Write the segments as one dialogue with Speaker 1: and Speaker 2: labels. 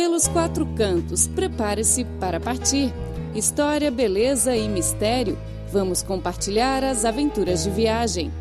Speaker 1: Pelos quatro cantos, prepare-se para partir. História, beleza e mistério. Vamos compartilhar as aventuras de viagem.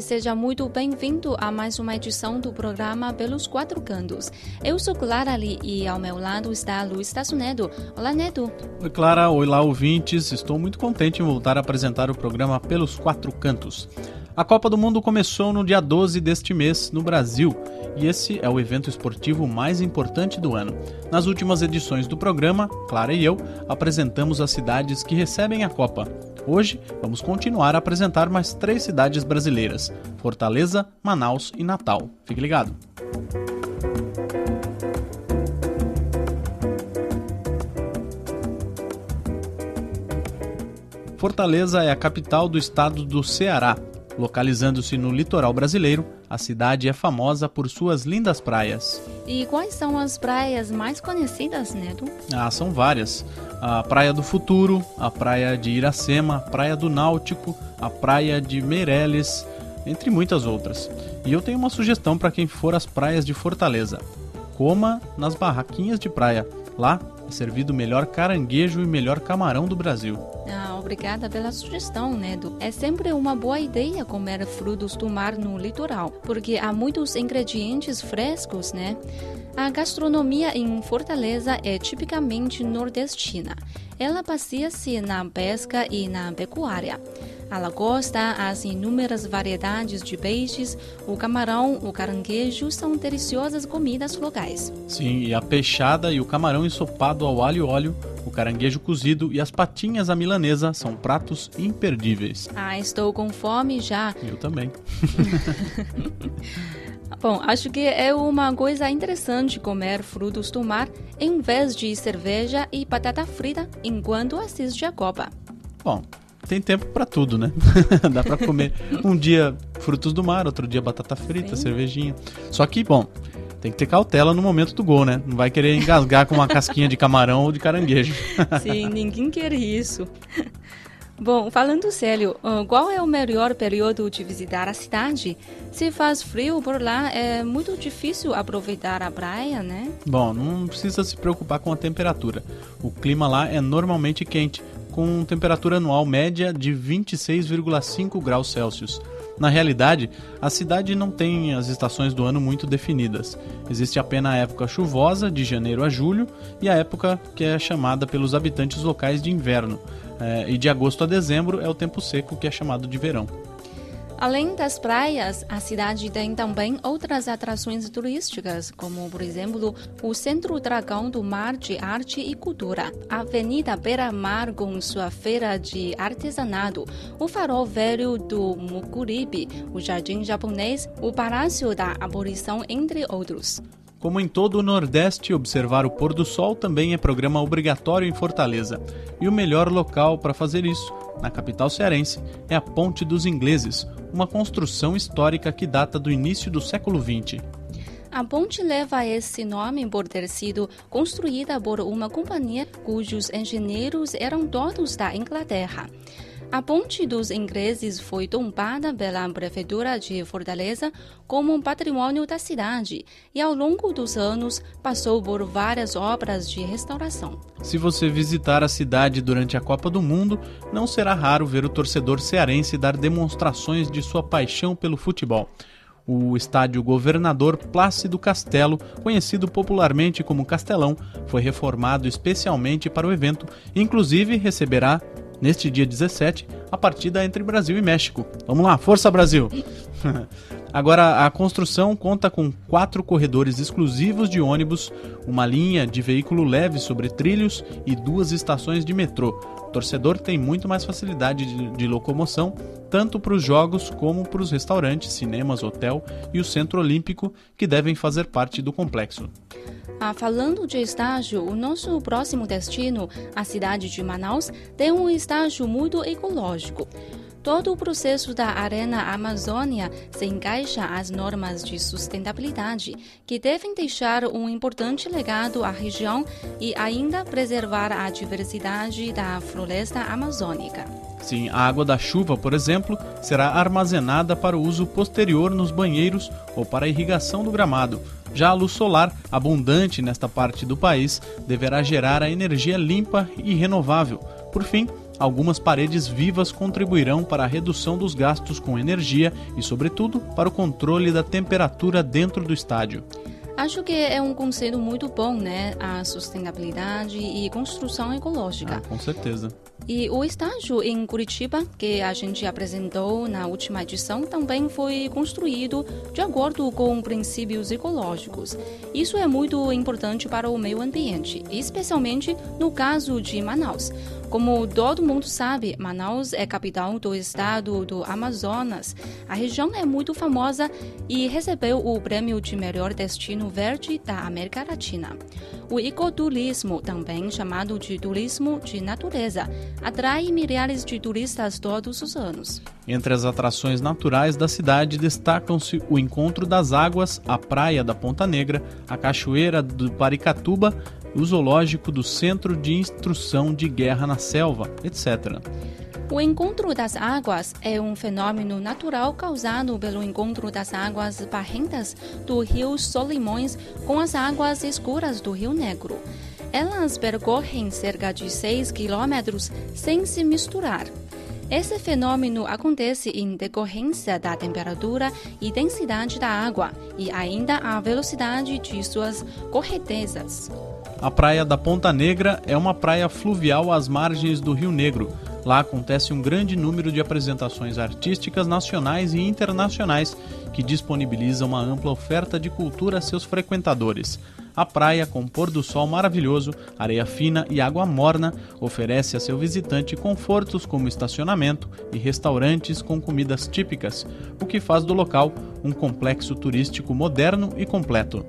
Speaker 2: Ouvinte, seja muito bem-vindo a mais uma edição do programa Pelos Quatro Cantos. Eu sou Clara Lee e ao meu lado está Luiz Tasso Neto. Olá, Neto.
Speaker 3: Oi, Clara. Olá, ouvintes. Estou muito contente em voltar a apresentar o programa Pelos Quatro Cantos. A Copa do Mundo começou no dia 12 deste mês, no Brasil, e esse é o evento esportivo mais importante do ano. Nas últimas edições do programa, Clara e eu apresentamos as cidades que recebem a Copa. Hoje vamos continuar a apresentar mais três cidades brasileiras: Fortaleza, Manaus e Natal. Fique ligado! Fortaleza é a capital do estado do Ceará. Localizando-se no litoral brasileiro, a cidade é famosa por suas lindas praias.
Speaker 2: E quais são as praias mais conhecidas, Neto?
Speaker 3: Ah, são várias a Praia do Futuro, a Praia de Iracema, a Praia do Náutico, a Praia de Meireles, entre muitas outras. E eu tenho uma sugestão para quem for às praias de Fortaleza: coma nas barraquinhas de praia. Lá é servido o melhor caranguejo e melhor camarão do Brasil.
Speaker 2: Ah, obrigada pela sugestão, Nedo. É sempre uma boa ideia comer frutos do mar no litoral, porque há muitos ingredientes frescos, né? A gastronomia em Fortaleza é tipicamente nordestina. Ela passeia-se na pesca e na pecuária. A lagosta, as inúmeras variedades de peixes, o camarão, o caranguejo são deliciosas comidas locais.
Speaker 3: Sim, e a peixada e o camarão ensopado ao alho e óleo, o caranguejo cozido e as patinhas à milanesa são pratos imperdíveis.
Speaker 2: Ah, estou com fome já.
Speaker 3: Eu também.
Speaker 2: Bom, acho que é uma coisa interessante comer frutos do mar em vez de cerveja e batata frita enquanto assiste a Copa.
Speaker 3: Bom, tem tempo para tudo, né? Dá para comer um dia frutos do mar, outro dia batata frita, Sim. cervejinha. Só que, bom, tem que ter cautela no momento do gol, né? Não vai querer engasgar com uma casquinha de camarão ou de caranguejo.
Speaker 2: Sim, ninguém quer isso. Bom, falando sério, qual é o melhor período de visitar a cidade? Se faz frio por lá, é muito difícil aproveitar a praia, né?
Speaker 3: Bom, não precisa se preocupar com a temperatura. O clima lá é normalmente quente, com temperatura anual média de 26,5 graus Celsius. Na realidade, a cidade não tem as estações do ano muito definidas. Existe apenas a época chuvosa, de janeiro a julho, e a época que é chamada pelos habitantes locais de inverno, é, e de agosto a dezembro é o tempo seco, que é chamado de verão.
Speaker 2: Além das praias, a cidade tem também outras atrações turísticas, como, por exemplo, o Centro Dragão do Mar de Arte e Cultura, a Avenida Beira-Mar com sua feira de artesanato, o Farol Velho do Mukuribe, o Jardim Japonês, o Palácio da Abolição, entre outros.
Speaker 3: Como em todo o Nordeste, observar o pôr do sol também é programa obrigatório em Fortaleza. E o melhor local para fazer isso, na capital cearense, é a Ponte dos Ingleses, uma construção histórica que data do início do século XX.
Speaker 2: A ponte leva esse nome por ter sido construída por uma companhia cujos engenheiros eram todos da Inglaterra. A ponte dos ingleses foi tombada pela prefeitura de Fortaleza como um patrimônio da cidade e ao longo dos anos passou por várias obras de restauração.
Speaker 3: Se você visitar a cidade durante a Copa do Mundo, não será raro ver o torcedor cearense dar demonstrações de sua paixão pelo futebol. O estádio Governador Plácido Castelo, conhecido popularmente como Castelão, foi reformado especialmente para o evento, inclusive receberá neste dia 17, a partida entre Brasil e México. Vamos lá, força Brasil! Agora, a construção conta com quatro corredores exclusivos de ônibus, uma linha de veículo leve sobre trilhos e duas estações de metrô. O torcedor tem muito mais facilidade de, de locomoção, tanto para os jogos como para os restaurantes, cinemas, hotel e o Centro Olímpico, que devem fazer parte do complexo.
Speaker 2: Ah, falando de estágio, o nosso próximo destino, a cidade de Manaus, tem um estágio muito ecológico. Todo o processo da Arena Amazônia se encaixa às normas de sustentabilidade, que devem deixar um importante legado à região e ainda preservar a diversidade da floresta amazônica.
Speaker 3: Sim, a água da chuva, por exemplo, será armazenada para uso posterior nos banheiros ou para irrigação do gramado. Já a luz solar, abundante nesta parte do país, deverá gerar a energia limpa e renovável. Por fim, algumas paredes vivas contribuirão para a redução dos gastos com energia e, sobretudo, para o controle da temperatura dentro do estádio.
Speaker 2: Acho que é um conceito muito bom, né? A sustentabilidade e construção ecológica.
Speaker 3: Ah, com certeza.
Speaker 2: E o estágio em Curitiba, que a gente apresentou na última edição, também foi construído de acordo com princípios ecológicos. Isso é muito importante para o meio ambiente, especialmente no caso de Manaus. Como todo mundo sabe, Manaus é capital do estado do Amazonas. A região é muito famosa e recebeu o prêmio de melhor destino verde da América Latina. O ecoturismo, também chamado de turismo de natureza, atrai milhares de turistas todos os anos.
Speaker 3: Entre as atrações naturais da cidade destacam-se o Encontro das Águas, a Praia da Ponta Negra, a Cachoeira do Paricatuba, o Zoológico do Centro de Instrução de Guerra na Selva, etc.
Speaker 2: O encontro das águas é um fenômeno natural causado pelo encontro das águas barrentas do rio Solimões com as águas escuras do Rio Negro. Elas percorrem cerca de 6 quilômetros sem se misturar. Esse fenômeno acontece em decorrência da temperatura e densidade da água e ainda a velocidade de suas correntezas.
Speaker 3: A praia da Ponta Negra é uma praia fluvial às margens do Rio Negro Lá acontece um grande número de apresentações artísticas nacionais e internacionais que disponibilizam uma ampla oferta de cultura a seus frequentadores. A praia, com pôr do sol maravilhoso, areia fina e água morna, oferece a seu visitante confortos como estacionamento e restaurantes com comidas típicas, o que faz do local um complexo turístico moderno e completo.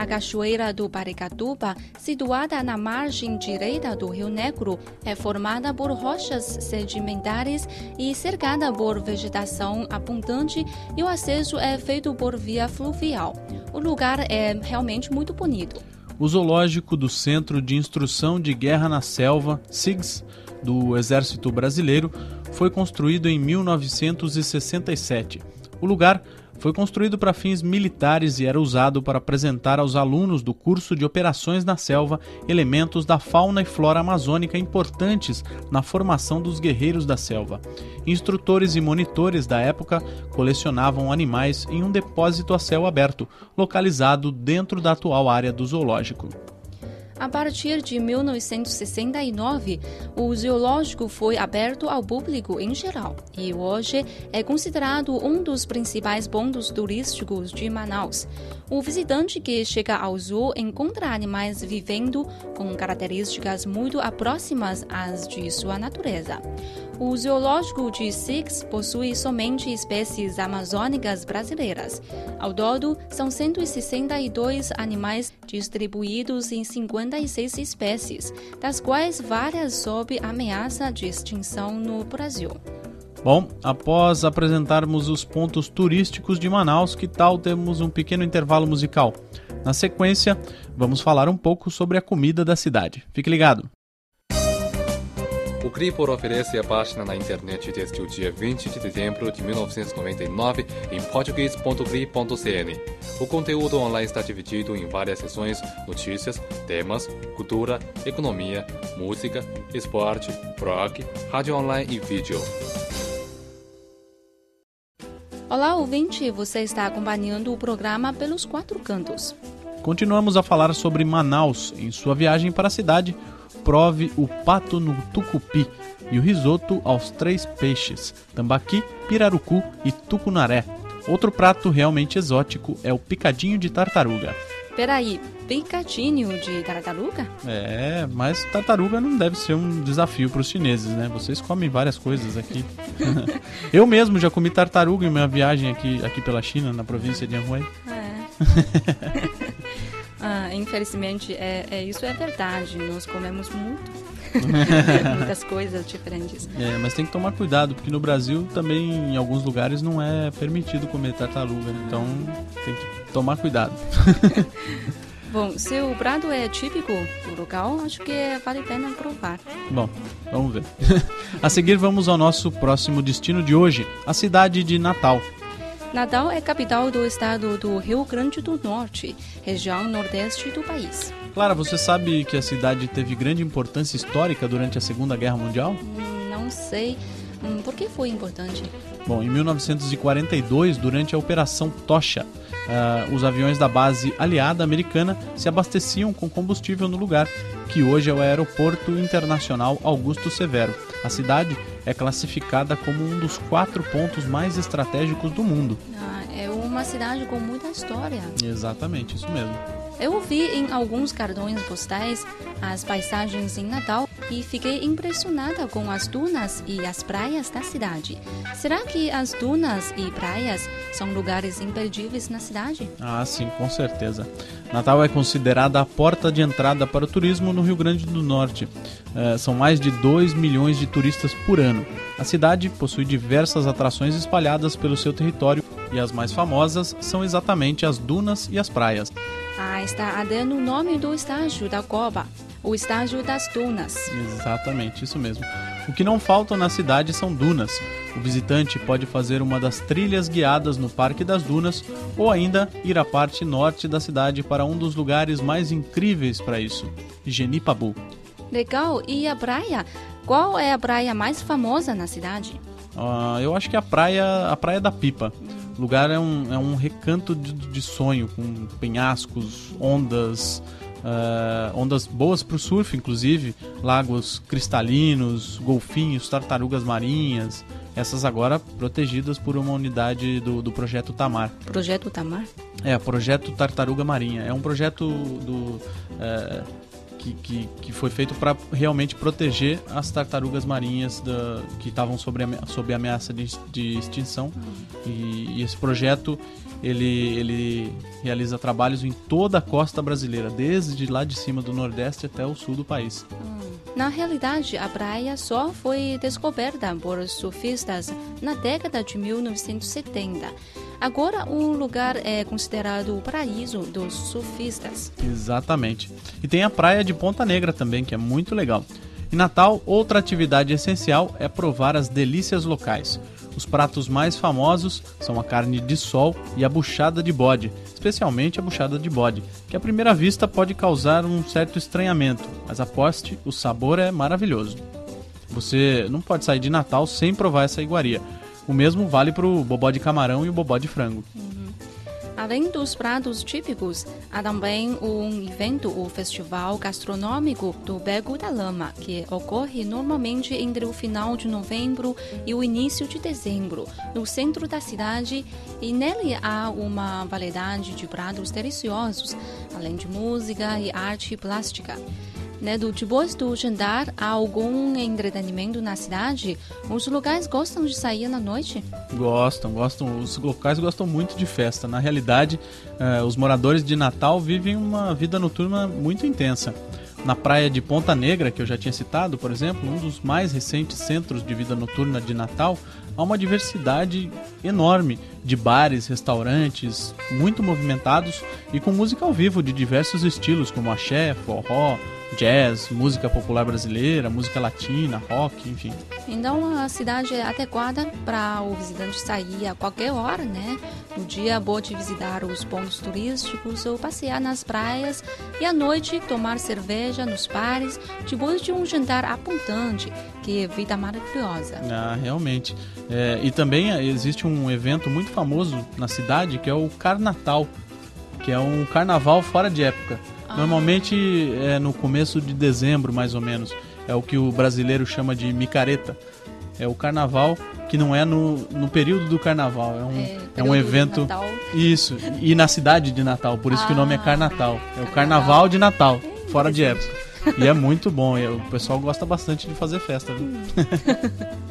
Speaker 2: A Cachoeira do Paricatuba, situada na margem direita do Rio Negro, é formada por rochas sedimentares e cercada por vegetação abundante e o acesso é feito por via fluvial. O lugar é realmente muito bonito.
Speaker 3: O zoológico do Centro de Instrução de Guerra na Selva, SIGS, do Exército Brasileiro, foi construído em 1967. O lugar foi construído para fins militares e era usado para apresentar aos alunos do curso de Operações na Selva elementos da fauna e flora amazônica importantes na formação dos guerreiros da selva. Instrutores e monitores da época colecionavam animais em um depósito a céu aberto, localizado dentro da atual área do zoológico.
Speaker 2: A partir de 1969, o zoológico foi aberto ao público em geral e hoje é considerado um dos principais pontos turísticos de Manaus. O visitante que chega ao zoo encontra animais vivendo com características muito próximas às de sua natureza. O zoológico de Six possui somente espécies amazônicas brasileiras. Ao todo, são 162 animais distribuídos em 56 espécies, das quais várias sob ameaça de extinção no Brasil.
Speaker 3: Bom, após apresentarmos os pontos turísticos de Manaus, que tal temos um pequeno intervalo musical? Na sequência, vamos falar um pouco sobre a comida da cidade. Fique ligado!
Speaker 4: O Cripor oferece a página na internet desde o dia 20 de dezembro de 1999 em português.cri.cn. O conteúdo online está dividido em várias seções: notícias, temas, cultura, economia, música, esporte, blog, rádio online e vídeo.
Speaker 2: Olá, ouvinte! Você está acompanhando o programa Pelos Quatro Cantos.
Speaker 3: Continuamos a falar sobre Manaus em sua viagem para a cidade prove o pato no tucupi e o risoto aos três peixes, tambaqui, pirarucu e tucunaré. Outro prato realmente exótico é o picadinho de tartaruga.
Speaker 2: Peraí, picadinho de tartaruga?
Speaker 3: É, mas tartaruga não deve ser um desafio para os chineses, né? Vocês comem várias coisas aqui. Eu mesmo já comi tartaruga em minha viagem aqui, aqui pela China, na província de Anhui. É.
Speaker 2: Ah, infelizmente, é, é, isso é verdade. Nós comemos muito. Muitas coisas diferentes.
Speaker 3: É, mas tem que tomar cuidado, porque no Brasil também, em alguns lugares, não é permitido comer tartaruga. Então, tem que tomar cuidado.
Speaker 2: Bom, se o prato é típico do local, acho que vale a pena provar.
Speaker 3: Bom, vamos ver. a seguir, vamos ao nosso próximo destino de hoje, a cidade de Natal.
Speaker 2: Natal é capital do estado do Rio Grande do Norte, região nordeste do país.
Speaker 3: Clara, você sabe que a cidade teve grande importância histórica durante a Segunda Guerra Mundial?
Speaker 2: Não sei. Hum, por que foi importante?
Speaker 3: Bom, em 1942, durante a Operação Tocha, uh, os aviões da base aliada americana se abasteciam com combustível no lugar, que hoje é o Aeroporto Internacional Augusto Severo. A cidade é classificada como um dos quatro pontos mais estratégicos do mundo.
Speaker 2: Ah, é uma cidade com muita história.
Speaker 3: Exatamente, isso mesmo.
Speaker 2: Eu vi em alguns cartões postais as paisagens em Natal e fiquei impressionada com as dunas e as praias da cidade. Será que as dunas e praias são lugares imperdíveis na cidade?
Speaker 3: Ah, sim, com certeza. Natal é considerada a porta de entrada para o turismo no Rio Grande do Norte. É, são mais de 2 milhões de turistas por ano. A cidade possui diversas atrações espalhadas pelo seu território e as mais famosas são exatamente as dunas e as praias.
Speaker 2: Ah, está dando o nome do estágio da Coba, o estágio das dunas.
Speaker 3: Exatamente, isso mesmo. O que não falta na cidade são dunas. O visitante pode fazer uma das trilhas guiadas no Parque das Dunas ou ainda ir à parte norte da cidade para um dos lugares mais incríveis para isso, Genipabu.
Speaker 2: Legal. E a praia? Qual é a praia mais famosa na cidade?
Speaker 3: Uh, eu acho que é a praia, a praia da Pipa. O lugar é um, é um recanto de, de sonho, com penhascos, ondas, uh, ondas boas para o surf, inclusive, lagos cristalinos, golfinhos, tartarugas marinhas, essas agora protegidas por uma unidade do, do projeto Tamar.
Speaker 2: Projeto Tamar?
Speaker 3: É, projeto Tartaruga Marinha. É um projeto do. Uh, que, que, que foi feito para realmente proteger as tartarugas marinhas da, que estavam sob, ameaça de, de extinção. Uhum. E, e, esse projeto ele, ele realiza trabalhos em toda a costa brasileira, desde lá de cima do Nordeste até o sul do país.
Speaker 2: Uhum. Na realidade, a praia só foi descoberta por surfistas na década de 1970. Agora, o lugar é considerado o paraíso dos surfistas.
Speaker 3: Exatamente. E tem a praia de Ponta Negra também, que é muito legal. Em Natal, outra atividade essencial é provar as delícias locais. Os pratos mais famosos são a carne de sol e a buchada de bode, especialmente a buchada de bode, que à primeira vista pode causar um certo estranhamento, mas aposte, o sabor é maravilhoso. Você não pode sair de Natal sem provar essa iguaria. O mesmo vale para o bobó de camarão e o bobó de frango.
Speaker 2: Além dos pratos típicos, há também um evento, o Festival Gastronômico do Bego da Lama, que ocorre normalmente entre o final de novembro e o início de dezembro, no centro da cidade, e nele há uma variedade de pratos deliciosos, além de música e arte plástica né, do depois do jantar, há algum entretenimento na cidade? Os locais gostam de sair na noite?
Speaker 3: Gostam, gostam. Os locais gostam muito de festa. Na realidade, eh, os moradores de Natal vivem uma vida noturna muito intensa. Na praia de Ponta Negra, que eu já tinha citado, por exemplo, um dos mais recentes centros de vida noturna de Natal, há uma diversidade enorme de bares, restaurantes muito movimentados e com música ao vivo de diversos estilos, como axé, forró, jazz, música popular brasileira, música latina, rock, enfim.
Speaker 2: Então a cidade é adequada para o visitante sair a qualquer hora, né? No dia pode visitar os pontos turísticos ou passear nas praias e à noite tomar cerveja nos bares depois de um jantar apontante, que é vida maravilhosa.
Speaker 3: Ah, realmente. É, e também existe um evento muito famoso na cidade que é o Carnatal, que é um carnaval fora de época. Normalmente é no começo de dezembro, mais ou menos. É o que o brasileiro chama de micareta. É o carnaval que não é no, no período do carnaval. É um, é, é um evento. Isso. E na cidade de Natal, por isso ah, que o nome é ah, Carnatal. É o carnaval de Natal, fora de época. E é muito bom. o pessoal gosta bastante de fazer festa, viu?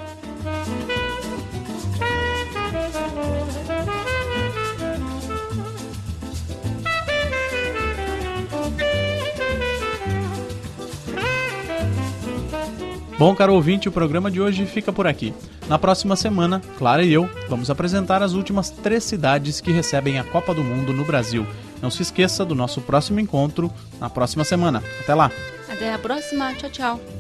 Speaker 3: Bom, caro ouvinte, o programa de hoje fica por aqui. Na próxima semana, Clara e eu vamos apresentar as últimas três cidades que recebem a Copa do Mundo no Brasil. Não se esqueça do nosso próximo encontro na próxima semana. Até lá!
Speaker 2: Até a próxima. Tchau, tchau.